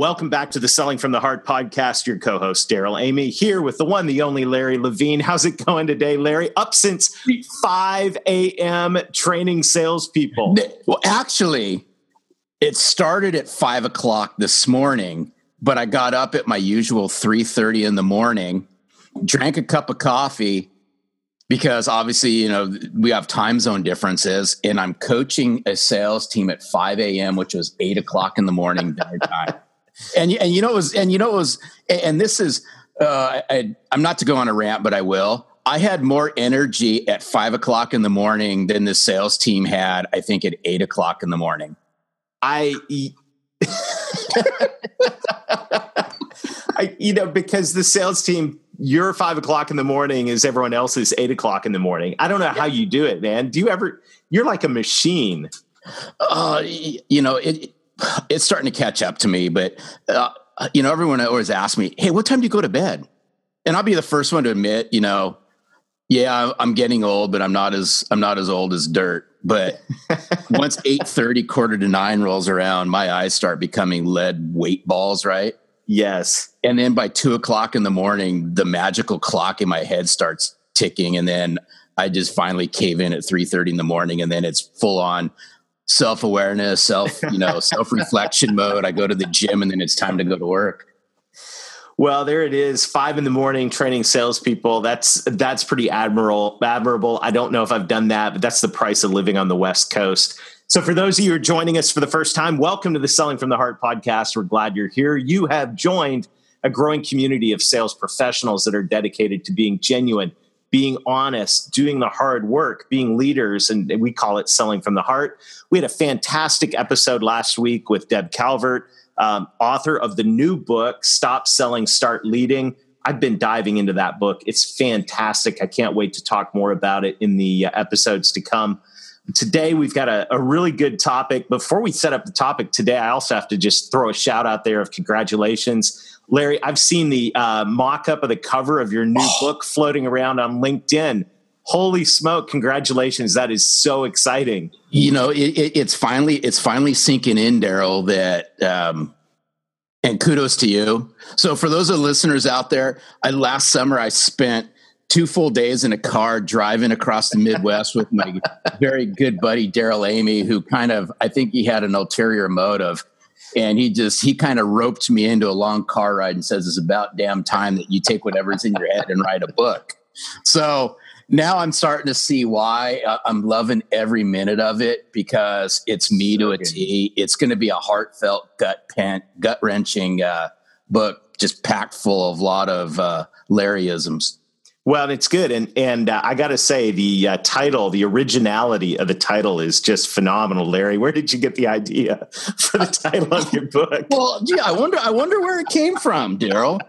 Welcome back to the Selling from the Heart podcast. Your co-host Darrell Amy here with the one, the only Larry Levine. How's it going today, Larry? Up since 5 a.m. training salespeople. Well, actually, it started at five o'clock this morning, but I got up at my usual 3:30 in the morning, drank a cup of coffee because obviously, you know, we have time zone differences, and I'm coaching a sales team at 5 a.m., which was eight o'clock in the morning dinner time. and and you know it was and you know it was and this is uh, I, I'm not to go on a rant, but I will. I had more energy at five o'clock in the morning than the sales team had. I think at eight o'clock in the morning. I. I, you know, because the sales team, you're five o'clock in the morning is everyone else is eight o'clock in the morning. I don't know how you do it, man. Do you ever, you're like a machine. Uh, you know, it, it's starting to catch up to me, but, uh, you know, everyone always asks me, Hey, what time do you go to bed? And I'll be the first one to admit, you know, yeah, I'm getting old, but I'm not as, I'm not as old as dirt. But once 8:30 quarter to 9 rolls around, my eyes start becoming lead weight balls, right? Yes. And then by two o'clock in the morning, the magical clock in my head starts ticking. And then I just finally cave in at 3:30 in the morning. And then it's full on self-awareness, self, you know, self-reflection mode. I go to the gym and then it's time to go to work. Well, there it is, five in the morning training salespeople. That's that's pretty admirable. Admirable. I don't know if I've done that, but that's the price of living on the West Coast. So, for those of you who are joining us for the first time, welcome to the Selling from the Heart podcast. We're glad you're here. You have joined a growing community of sales professionals that are dedicated to being genuine, being honest, doing the hard work, being leaders, and we call it selling from the heart. We had a fantastic episode last week with Deb Calvert um, author of the new book, Stop Selling, Start Leading. I've been diving into that book. It's fantastic. I can't wait to talk more about it in the uh, episodes to come. Today, we've got a, a, really good topic. Before we set up the topic today, I also have to just throw a shout out there of congratulations. Larry, I've seen the uh, mock up of the cover of your new oh. book floating around on LinkedIn. Holy smoke congratulations. That is so exciting. You know it, it, it's finally it's finally sinking in Darrell that um and kudos to you. So for those of the listeners out there i last summer i spent two full days in a car driving across the midwest with my very good buddy Darrell Amy who kind of i think he had an ulterior motive and he just he kind of roped me into a long car ride and says it's about damn time that you take whatever's in your head and write a book so now I'm starting to see why uh, I'm loving every minute of it because it's me so to a T. It's going to be a heartfelt, gut pant, gut wrenching uh, book, just packed full of a lot of uh, Larryisms. Well, it's good, and and uh, I got to say the uh, title, the originality of the title is just phenomenal. Larry, where did you get the idea for the title of your book? well, yeah, I wonder. I wonder where it came from, Darrell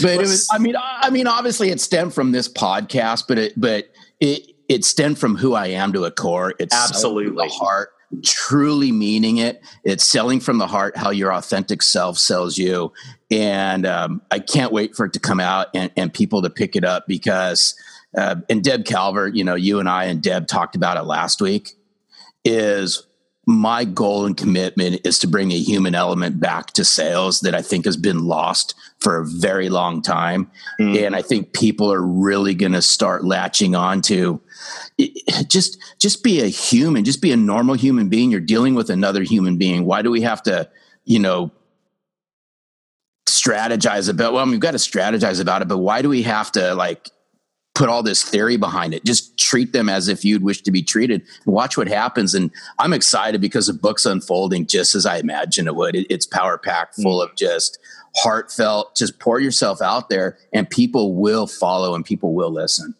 but it was i mean i mean obviously it stemmed from this podcast but it but it it stemmed from who i am to a core it's absolutely the heart truly meaning it it's selling from the heart how your authentic self sells you and um, i can't wait for it to come out and, and people to pick it up because uh, and deb calvert you know you and i and deb talked about it last week is my goal and commitment is to bring a human element back to sales that I think has been lost for a very long time. Mm. And I think people are really going to start latching on to just just be a human, just be a normal human being. You're dealing with another human being. Why do we have to, you know, strategize about well, I mean, we've got to strategize about it, but why do we have to like put all this theory behind it. Just treat them as if you'd wish to be treated and watch what happens. And I'm excited because the book's unfolding just as I imagine it would. It, it's power packed, full of just heartfelt, just pour yourself out there and people will follow and people will listen.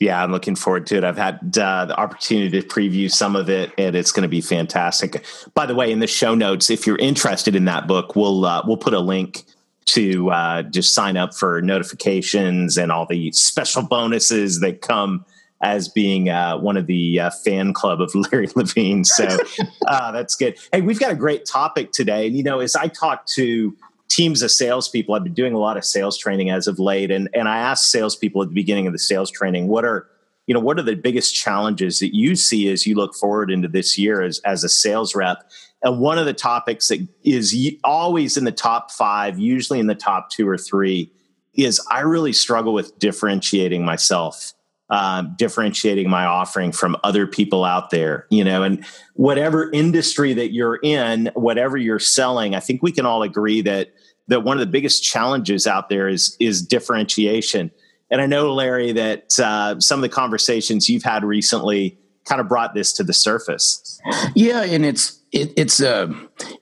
Yeah, I'm looking forward to it. I've had uh, the opportunity to preview some of it, and it's going to be fantastic. By the way, in the show notes, if you're interested in that book, we'll uh, we'll put a link to uh, just sign up for notifications and all the special bonuses that come as being uh, one of the uh, fan club of Larry Levine. So uh, that's good. Hey, we've got a great topic today. And, you know, as I talk to teams of salespeople, I've been doing a lot of sales training as of late. And, and I asked salespeople at the beginning of the sales training, what are, you know, what are the biggest challenges that you see as you look forward into this year as, as a sales rep? And one of the topics that is always in the top five, usually in the top two or three, is I really struggle with differentiating myself um, differentiating my offering from other people out there you know and whatever industry that you're in whatever you're selling i think we can all agree that that one of the biggest challenges out there is is differentiation. And i know larry that uh, some of the conversations you've had recently kind of brought this to the surface. Yeah and it's it, it's a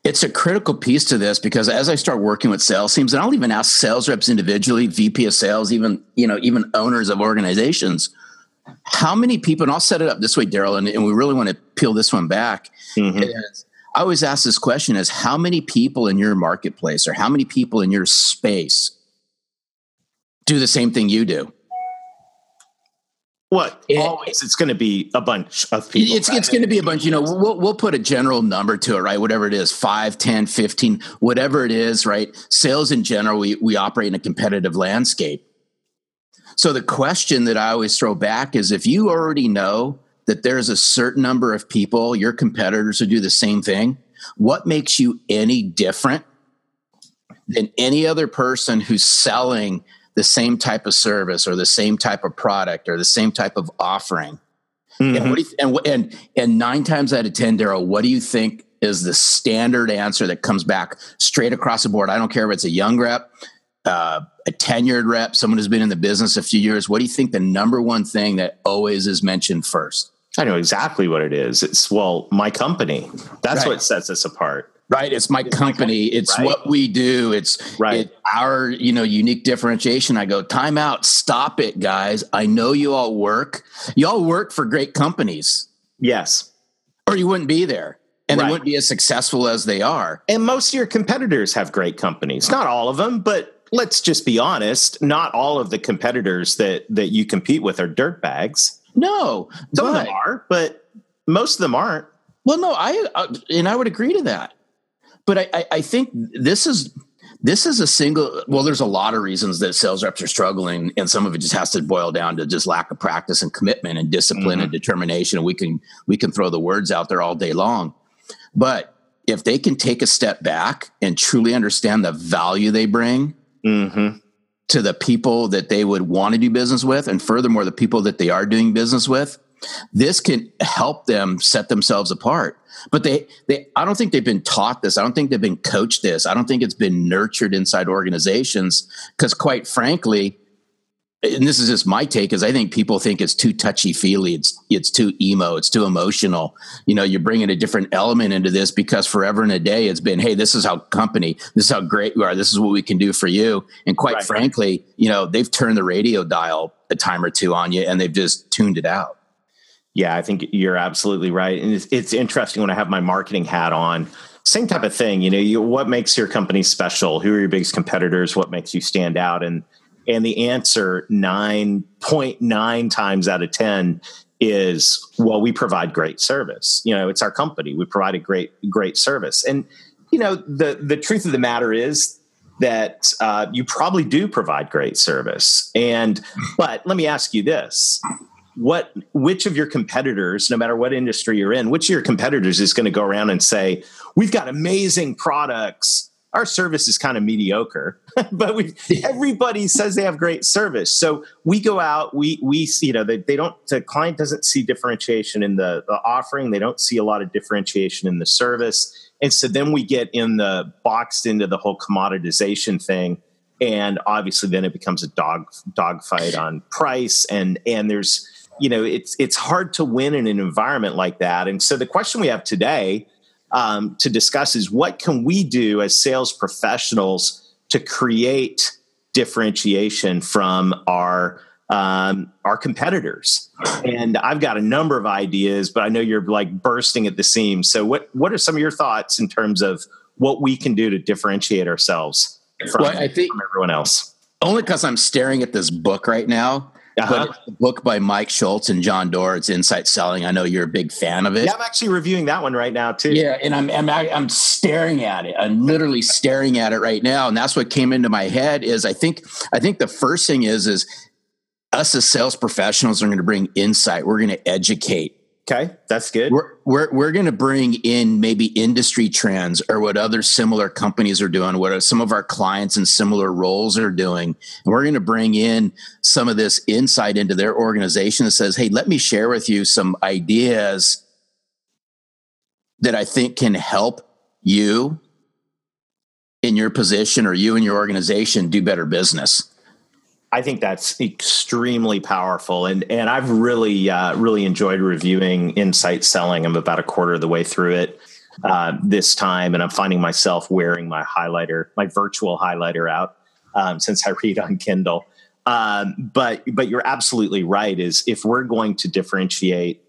it's a critical piece to this because as I start working with sales teams, and I'll even ask sales reps individually, VP of sales, even you know even owners of organizations, how many people? And I'll set it up this way, Darrell, and, and, we really want to peel this one back. Mm-hmm. I always ask this question: Is how many people in your marketplace or how many people in your space do the same thing you do? What it, always it's going to be a bunch of people. It's, it's going to be a bunch. You know, we'll, we'll put a general number to it, right? Whatever it is, 5, 10, 15, whatever it is, right? Sales in general, we, we operate in a competitive landscape. So the question that I always throw back is if you already know that there's a certain number of people, your competitors who do the same thing, what makes you any different than any other person who's selling the same type of service or the same type of product or the same type of offering. Mm-hmm. And, what do you, and, and, and nine times out of 10, Darrell, what do you think is the standard answer that comes back straight across the board? I don't care if it's a young rep, uh, a tenured rep, someone who's been in the business a few years. What do you think the number one thing that always is mentioned first? I know exactly what it is. It's, well, my company. That's right. what sets us apart right? It's my it's company. it's right. what we do. It's right. it, our you know unique differentiation. I go time out. Stop it guys. I know you all work. You all work for great companies. Yes. Or you wouldn't be there and right. they wouldn't be as successful as they are. And most of your competitors have great companies. Not all of them but let's just be honest not all of the competitors that that you compete with are dirt bags no some but, of them are but most of them aren't. Well no i uh, and i would agree to that but I, I, I think this is this is a single well there's a lot of reasons that sales reps are struggling and some of it just has to boil down to just lack of practice and commitment and discipline mm-hmm. and determination and we can we can throw the words out there all day long but if they can take a step back and truly understand the value they bring mm-hmm. to the people that they would want to do business with and furthermore the people that they are doing business with this can help them set themselves apart. But they they i don't think they've been taught this. I don't think they've been coached this. I don't think it's been nurtured inside organizations because quite frankly and this is just my take is i think people think it's too touchy feely. It's it's too emo. It's too emotional. You know you're bringing a different element into this because forever and a day it's been hey this is how company this is how great we are. This is what we can do for you. And quite right. frankly you know they've turned the radio dial a time or two on you and they've just tuned it out yeah, I think you're absolutely right. And it's, it's, interesting when I have my marketing hat on. Same type of thing, you know. You, what makes your company special? Who are your biggest competitors? What makes you stand out? And and the answer nine point nine times out of ten is well, we provide great service. You know, it's our company. We provide a great great service. And you know, the the truth of the matter is that uh, you probably do provide great service. And but let me ask you this: what which of your competitors no matter what industry you're in which of your competitors is going to go around and say we've got amazing products. Our service is kind of mediocre. But we everybody says they have great service. So we go out we we you know they, they don't the client doesn't see differentiation in the, the offering. They don't see a lot of differentiation in the service. And so then we get in the boxed into the whole commoditization thing. And obviously then it becomes a dog dog fight on price. And and there's you know it's it's hard to win in an environment like that and so the question we have today um, to discuss is what can we do as sales professionals to create differentiation from our um, our competitors and i've got a number of ideas but i know you're like bursting at the seams so what what are some of your thoughts in terms of what we can do to differentiate ourselves from, well, I think, from everyone else? Only because I'm staring at this book right now. Uh-huh. But it's a book by Mike Schultz and John Doerr. It's Insight Selling. I know you're a big fan of it. Yeah, I'm actually reviewing that one right now too. Yeah, and I'm I'm I'm staring at it. I'm literally staring at it right now, and that's what came into my head. Is I think I think the first thing is is us as sales professionals are going to bring insight. We're going to educate. Okay, that's good. We're we're, we're going to bring in maybe industry trends or what other similar companies are doing, what are some of our clients in similar roles are doing. And we're going to bring in some of this insight into their organization that says, "Hey, let me share with you some ideas that I think can help you in your position or you and your organization do better business." I think that's extremely powerful, and and I've really uh, really enjoyed reviewing Insight Selling. I'm about a quarter of the way through it uh, this time, and I'm finding myself wearing my highlighter, my virtual highlighter out um, since I read on Kindle. Um, but but you're absolutely right. Is if we're going to differentiate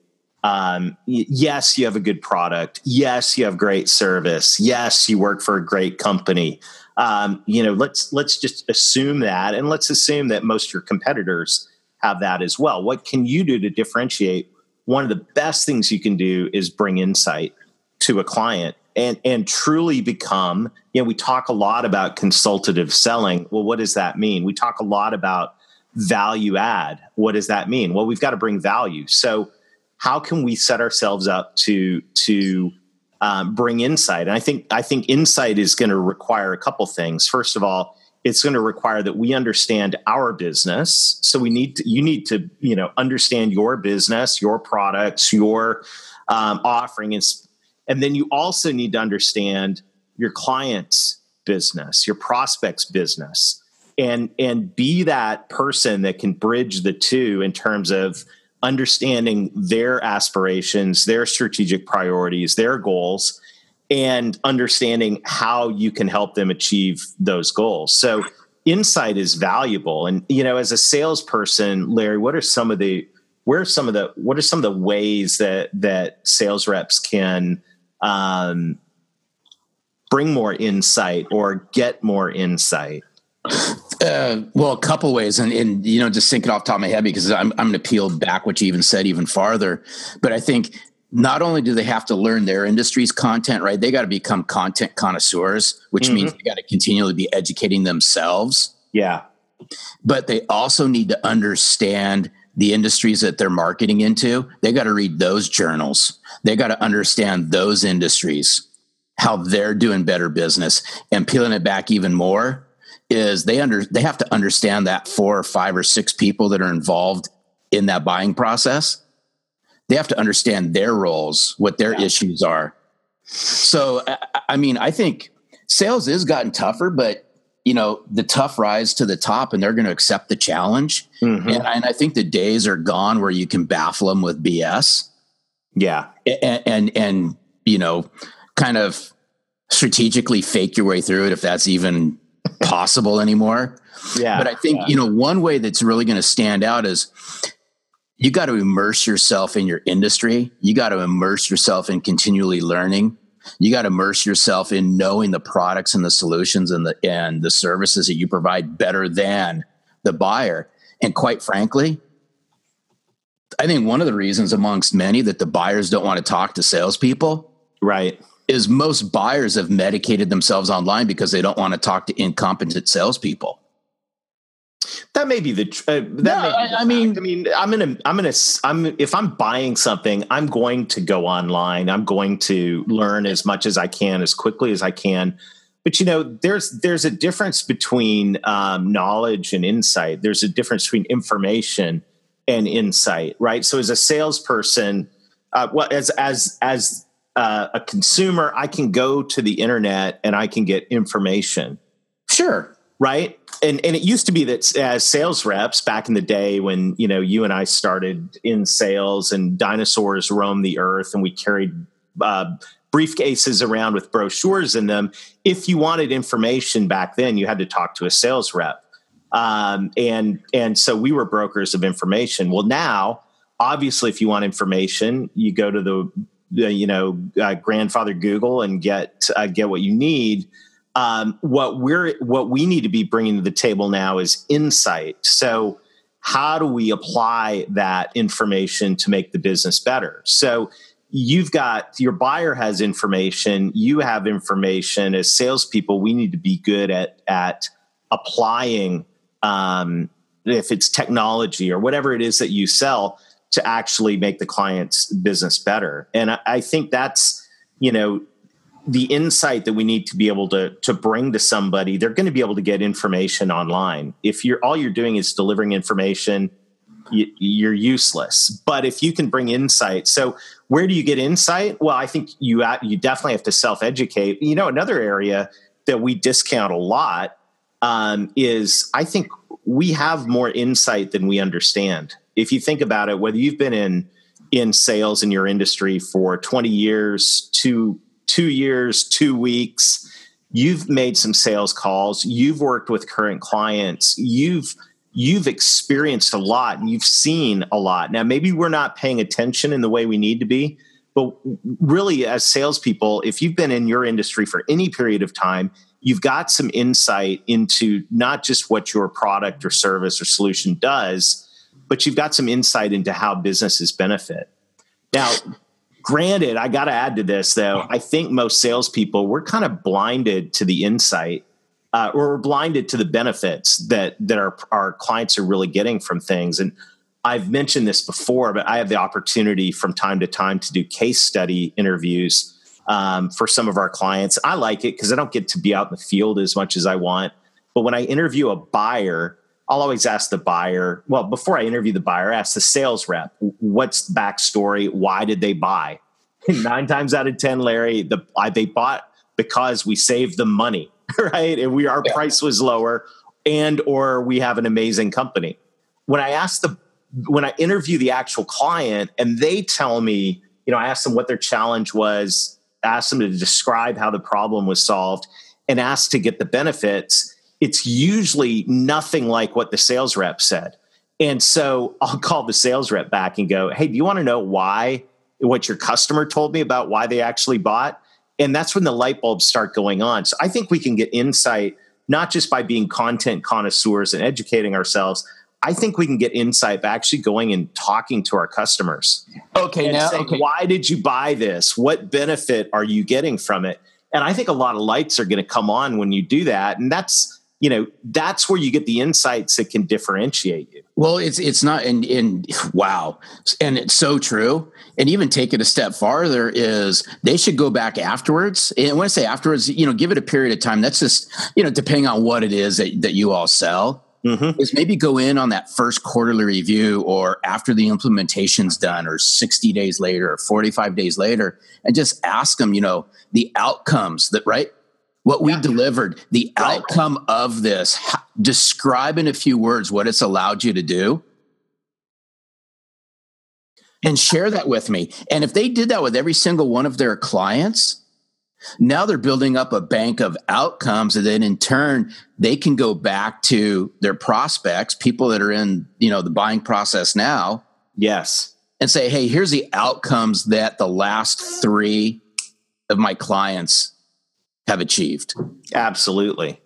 um, yes, you have a good product. Yes, you have great service. Yes, you work for a great company um, you know, let's let's just assume that, and let's assume that most of your competitors have that as well. What can you do to differentiate? One of the best things you can do is bring insight to a client and and truly become. You know, we talk a lot about consultative selling. Well, what does that mean? We talk a lot about value add. What does that mean? Well, we've got to bring value. So, how can we set ourselves up to to um, bring insight. And I think I think insight is going to require a couple things. First of all, it's going to require that we understand our business. So we need to, you need to you know understand your business, your products, your um, offering, and, and then you also need to understand your client's business, your prospect's business, and and be that person that can bridge the two in terms of understanding their aspirations, their strategic priorities, their goals, and understanding how you can help them achieve those goals. So insight is valuable. And you know, as a salesperson, Larry, what are some of the where are some of the what are some of the ways that that sales reps can um, bring more insight or get more insight? Uh, well, a couple ways, and, and you know, just thinking off top of my head because I'm I'm going to peel back what you even said even farther. But I think not only do they have to learn their industry's content, right? They got to become content connoisseurs, which mm-hmm. means they got to continually be educating themselves. Yeah, but they also need to understand the industries that they're marketing into. They got to read those journals. They got to understand those industries, how they're doing better business, and peeling it back even more is they under they have to understand that four or five or six people that are involved in that buying process they have to understand their roles what their yeah. issues are so i mean i think sales is gotten tougher but you know the tough rise to the top and they're going to accept the challenge mm-hmm. and, and, i think the days are gone where you can baffle them with bs yeah and, and and you know kind of strategically fake your way through it if that's even possible anymore. Yeah. But I think, yeah. you know, one way that's really going to stand out is you got to immerse yourself in your industry. You got to immerse yourself in continually learning. You got to immerse yourself in knowing the products and the solutions and the and the services that you provide better than the buyer. And quite frankly, I think one of the reasons amongst many that the buyers don't want to talk to salespeople, right, is most buyers have medicated themselves online because they don't want to talk to incompetent salespeople. That may be the. Uh, that no, I, the I mean, I mean, I'm gonna, I'm gonna, I'm if I'm buying something, I'm going to go online. I'm going to learn as much as I can, as quickly as I can. But you know, there's there's a difference between um, knowledge and insight. There's a difference between information and insight, right? So, as a salesperson, uh, well, as as as uh, a consumer, I can go to the internet and I can get information. Sure. Right. And and it used to be that as sales reps back in the day when you know you and I started in sales and dinosaurs roamed the earth and we carried uh, briefcases around with brochures in them. If you wanted information back then, you had to talk to a sales rep, um, and and so we were brokers of information. Well, now obviously, if you want information, you go to the you know uh, grandfather Google and get uh, get what you need. Um, what we're what we need to be bringing to the table now is insight. So how do we apply that information to make the business better? So you've got your buyer has information, you have information. As salespeople, we need to be good at at applying um, if it's technology or whatever it is that you sell to actually make the client's business better. And I, I think that's you know the insight that we need to be able to to bring to somebody they're going to be able to get information online. If you're all you're doing is delivering information you, are useless. But if you can bring insight so where do you get insight? Well i think you you definitely have to self educate you know another area that we discount a lot um, is i think we have more insight than we understand if you think about it whether you've been in in sales in your industry for 20 years two two years, two weeks. You've made some sales calls. You've worked with current clients. You've you've experienced a lot and you've seen a lot. Now, maybe we're not paying attention in the way we need to be, but really, as salespeople, if you've been in your industry for any period of time, you've got some insight into not just what your product or service or solution does, but you've got some insight into how businesses benefit. Now, Granted, I got to add to this though. I think most salespeople we're kind of blinded to the insight, uh, or we're blinded to the benefits that that our our clients are really getting from things. And I've mentioned this before, but I have the opportunity from time to time to do case study interviews um, for some of our clients. I like it because I don't get to be out in the field as much as I want. But when I interview a buyer, I'll always ask the buyer, well, before I interview the buyer, I ask the sales rep, what's the backstory? Why did they buy? Nine times out of 10, Larry, the, they bought because we saved them money, right? And we, our yeah. price was lower and, or we have an amazing company. When I ask the, when I interview the actual client and they tell me, you know, I ask them what their challenge was, ask them to describe how the problem was solved and ask to get the benefits it's usually nothing like what the sales rep said. And so I'll call the sales rep back and go, Hey, do you want to know why, what your customer told me about why they actually bought? And that's when the light bulbs start going on. So I think we can get insight, not just by being content connoisseurs and educating ourselves. I think we can get insight by actually going and talking to our customers. Okay, now, saying, okay. why did you buy this? What benefit are you getting from it? And I think a lot of lights are going to come on when you do that. And that's, you know that's where you get the insights that can differentiate you. Well it's it's not and and wow. And it's so true. And even take it a step farther is they should go back afterwards. And when i say afterwards you know give it a period of time. That's just you know depending on what it is that, that you all sell mm-hmm. is maybe go in on that first quarterly review or after the implementation's done or 60 days later or 45 days later and just ask them you know the outcomes that right what we yeah. delivered, the right. outcome of this. describe in a few words what it's allowed you to do and share that with me. And if they did that with every single one of their clients, now they're building up a bank of outcomes and then in turn they can go back to their prospects, people that are in, you know, the buying process now. Yes. And say, "Hey, here's the outcomes that the last 3 of my clients have achieved. Absolutely.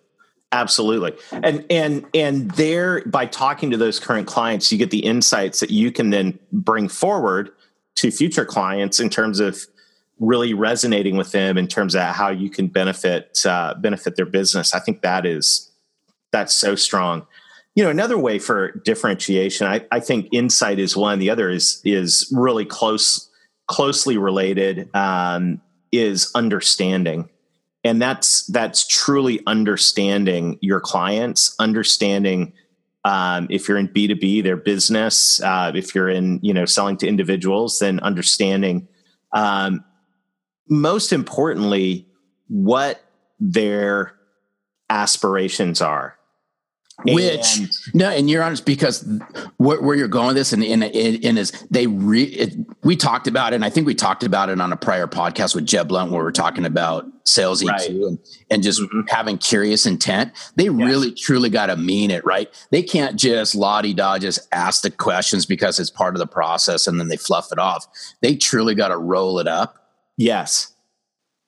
Absolutely. And and and there by talking to those current clients, you get the insights that you can then bring forward to future clients in terms of really resonating with them in terms of how you can benefit uh, benefit their business. I think that is that's so strong. You know, another way for differentiation, I, I think insight is one. The other is is really close closely related. Um, is understanding and that's that's truly understanding your clients understanding um, if you're in b2b their business uh, if you're in you know selling to individuals then understanding um, most importantly what their aspirations are. Which and, no, and you're honest because where, where you're going with this, and, and is they re, it, we talked about it, and I think we talked about it on a prior podcast with Jeb Blount, where we're talking about sales right. EQ and, and just mm-hmm. having curious intent. They yes. really truly got to mean it, right? They can't just lottie da just ask the questions because it's part of the process, and then they fluff it off. They truly got to roll it up. Yes,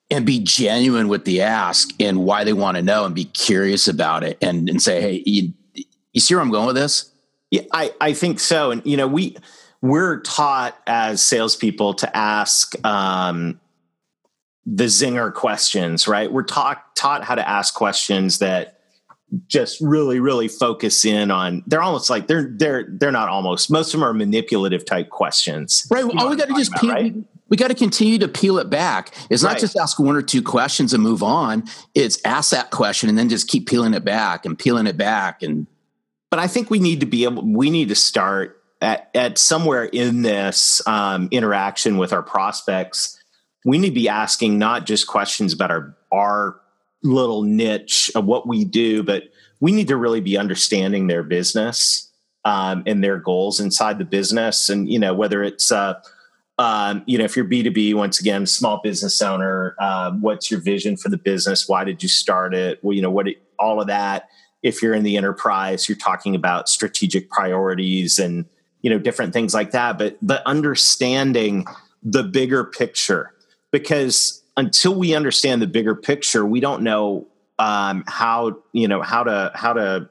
and be genuine with the ask and why they want to know and be curious about it and, and say, hey, you, you see where I'm going with this? Yeah, I, I think so. And, you know, we, we're taught as salespeople to ask um, the zinger questions, right? We're taught taught how to ask questions that just really, really focus in on. They're almost like they're they're they're not almost. Most of them are manipulative type questions, right? All we got to just about, peel, right? we, we got to continue to peel it back. It's not right. just ask one or two questions and move on. It's ask that question and then just keep peeling it back and peeling it back and. But I think we need to be able. We need to start at, at somewhere in this um, interaction with our prospects, we need to be asking not just questions about our our little niche of what we do, but we need to really be understanding their business um, and their goals inside the business. And you know whether it's uh, um, you know if you're B2B, once again, small business owner, uh, what's your vision for the business? Why did you start it? Well, you know what it, all of that. If you're in the enterprise, you're talking about strategic priorities and you know different things like that but but understanding the bigger picture because until we understand the bigger picture we don't know um, how you know how to how to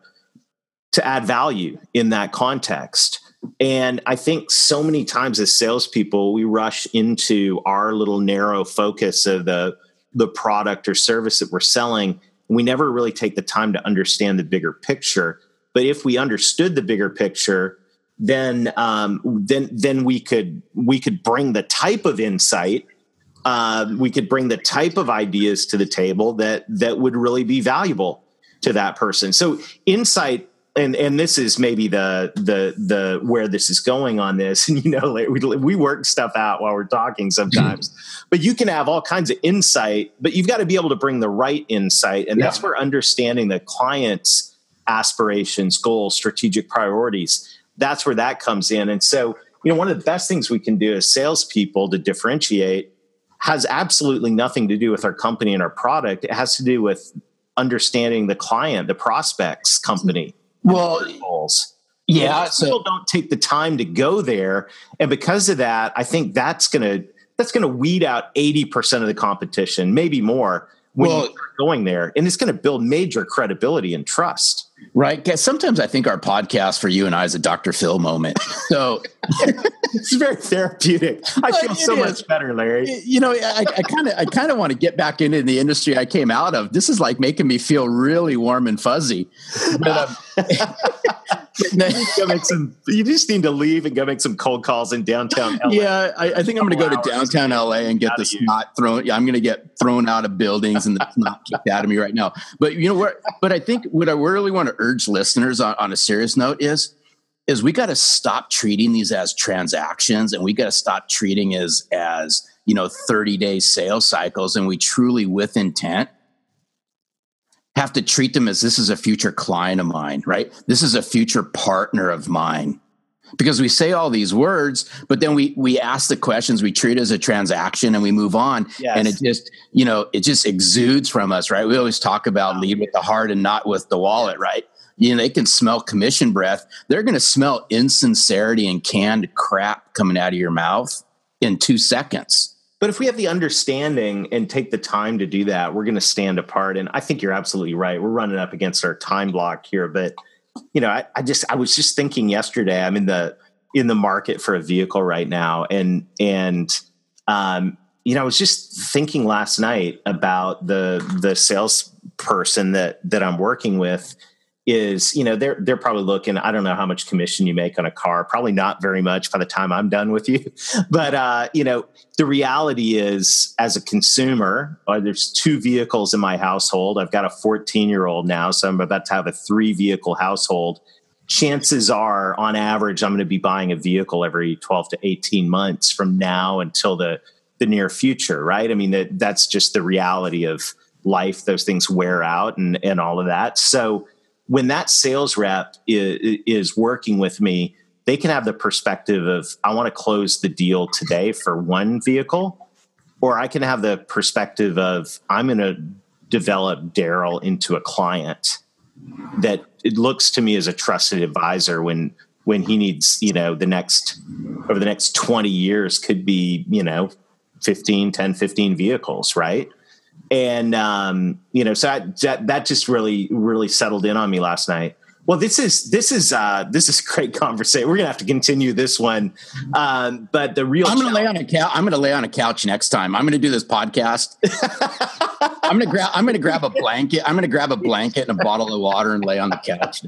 to add value in that context. And i think so many times as salespeople we rush into our little narrow focus of the the product or service that we're selling. We never really take the time to understand the bigger picture. But if we understood the bigger picture then um, then then we could we could bring the type of insight uh, we could bring the type of ideas to the table that that would really be valuable to that person so insight and and this is maybe the the the where this is going on this and you know like we, we work stuff out while we're talking sometimes but you can have all kinds of insight but you've got to be able to bring the right insight and yeah. that's where understanding the client's aspirations goals strategic priorities that's where that comes in. And so, you know, one of the best things we can do as salespeople to differentiate has absolutely nothing to do with our company and our product. It has to do with understanding the client, the prospects company. Mm-hmm. Well, goals. Yeah, so people don't take the time to go there, and because of that, I think that's gonna that's gonna weed out eighty percent of the competition, maybe more, when well, you start going there, and it's going to build major credibility and trust. Right. Sometimes I think our podcast for you and I is a Dr. Phil moment. So it's very therapeutic. I feel so is. much better, Larry. You know, I kind of, I kind of want to get back into the industry I came out of. This is like making me feel really warm and fuzzy. But, um, go make some. You just need to leave and go make some cold calls in downtown LA. Yeah, I, I think I'm going to go to downtown LA and get this snot thrown. Yeah, I'm going to get thrown out of buildings and the snot kicked out of me right now. But you know what? But I think what I really want to urge listeners on, on a serious note is is we got to stop treating these as transactions and we got to stop treating as as you know 30 day sales cycles and we truly with intent have to treat them as this is a future client of mine, right? This is a future partner of mine. Because we say all these words, but then we we ask the questions, we treat it as a transaction and we move on. Yes. And it just, you know, it just exudes from us, right? We always talk about lead with the heart and not with the wallet, right? You know, they can smell commission breath. They're going to smell insincerity and canned crap coming out of your mouth in two seconds. But if we have the understanding and take the time to do that, we're going to stand apart. And I think you're absolutely right. We're running up against our time block here. But you know, I, I just I was just thinking yesterday. I'm in the in the market for a vehicle right now, and and um, you know, I was just thinking last night about the the salesperson that that I'm working with is you know they're they're probably looking i don't know how much commission you make on a car probably not very much by the time i'm done with you. But uh you know the reality is as a consumer uh, there's two vehicles in my household. I've got a 14 year old now so i'm about to have a three vehicle household. Chances are on average i'm going to be buying a vehicle every 12 to 18 months from now until the the near future right? I mean that that's just the reality of life. Those things wear out and and all of that. So when that sales rep is, is working with me, they can have the perspective of, I want to close the deal today for one vehicle, or I can have the perspective of, I'm going to develop Darrell into a client that it looks to me as a trusted advisor when when he needs you know the next over the next 20 years could be you know 15 10 15 vehicles right and um, you know, so that, that that just really really settled in on me last night. Well, this is this is uh, this is great conversation. We're gonna have to continue this one, um, but the real I'm gonna lay on a couch. I'm gonna lay on a couch next time. I'm gonna do this podcast. I'm gonna grab. I'm gonna grab a blanket. I'm gonna grab a blanket and a bottle of water and lay on the couch.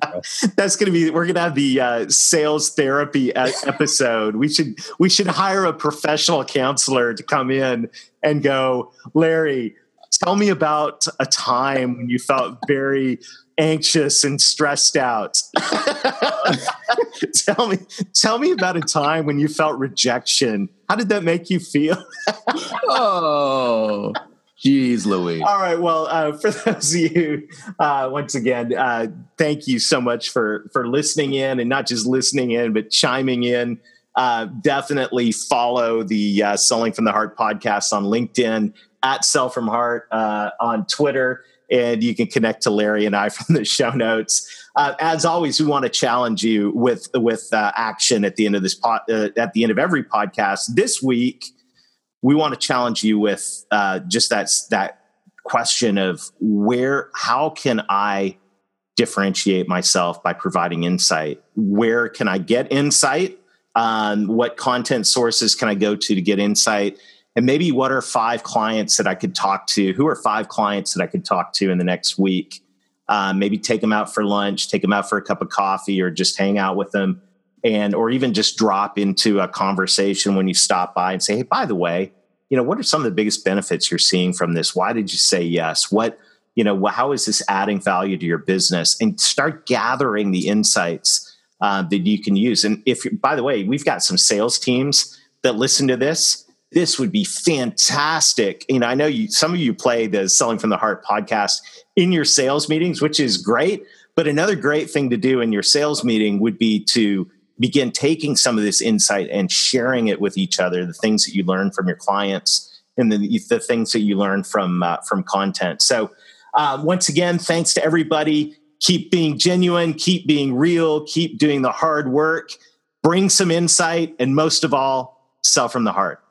That's gonna be. We're gonna have the uh, sales therapy episode. We should we should hire a professional counselor to come in and go, Larry. Tell me about a time when you felt very anxious and stressed out. tell me, tell me about a time when you felt rejection. How did that make you feel? oh, Jeez, Louis. All right. Well, uh, for those of you, uh, once again, uh, thank you so much for for listening in, and not just listening in, but chiming in. Uh, definitely follow the uh, Selling from the Heart podcast on LinkedIn at Sell from Heart uh, on Twitter and you can connect to Larry and I from the show notes. Uh, as always, we want to challenge you with with uh, action at the end of this pod, at the end of every podcast. This week, we want to challenge you with just that that question of where, how can I differentiate myself by providing insight? Where can I get insight? Um, what content sources can I go to to get insight? and maybe what are five clients that I could talk to? Who are five clients that I could talk to in the next week? Uh, maybe take them out for lunch, take them out for a cup of coffee, or just hang out with them, and or even just drop into a conversation when you stop by and say, "Hey, by the way, you know, what are some of the biggest benefits you're seeing from this? Why did you say yes? What you know, how is this adding value to your business?" And start gathering the insights uh, that you can use. And if, by the way, we've got some sales teams that listen to this this would be fantastic. You know, I know you some of you play the Selling from the Heart podcast in your sales meetings, which is great. But another great thing to do in your sales meeting would be to begin taking some of this insight and sharing it with each other, the things that you learn from your clients and the, the things that you learn from uh, from content. So, uh, once again, thanks to everybody. Keep being genuine, keep being real, keep doing the hard work, bring some insight, and most of all, sell from the heart.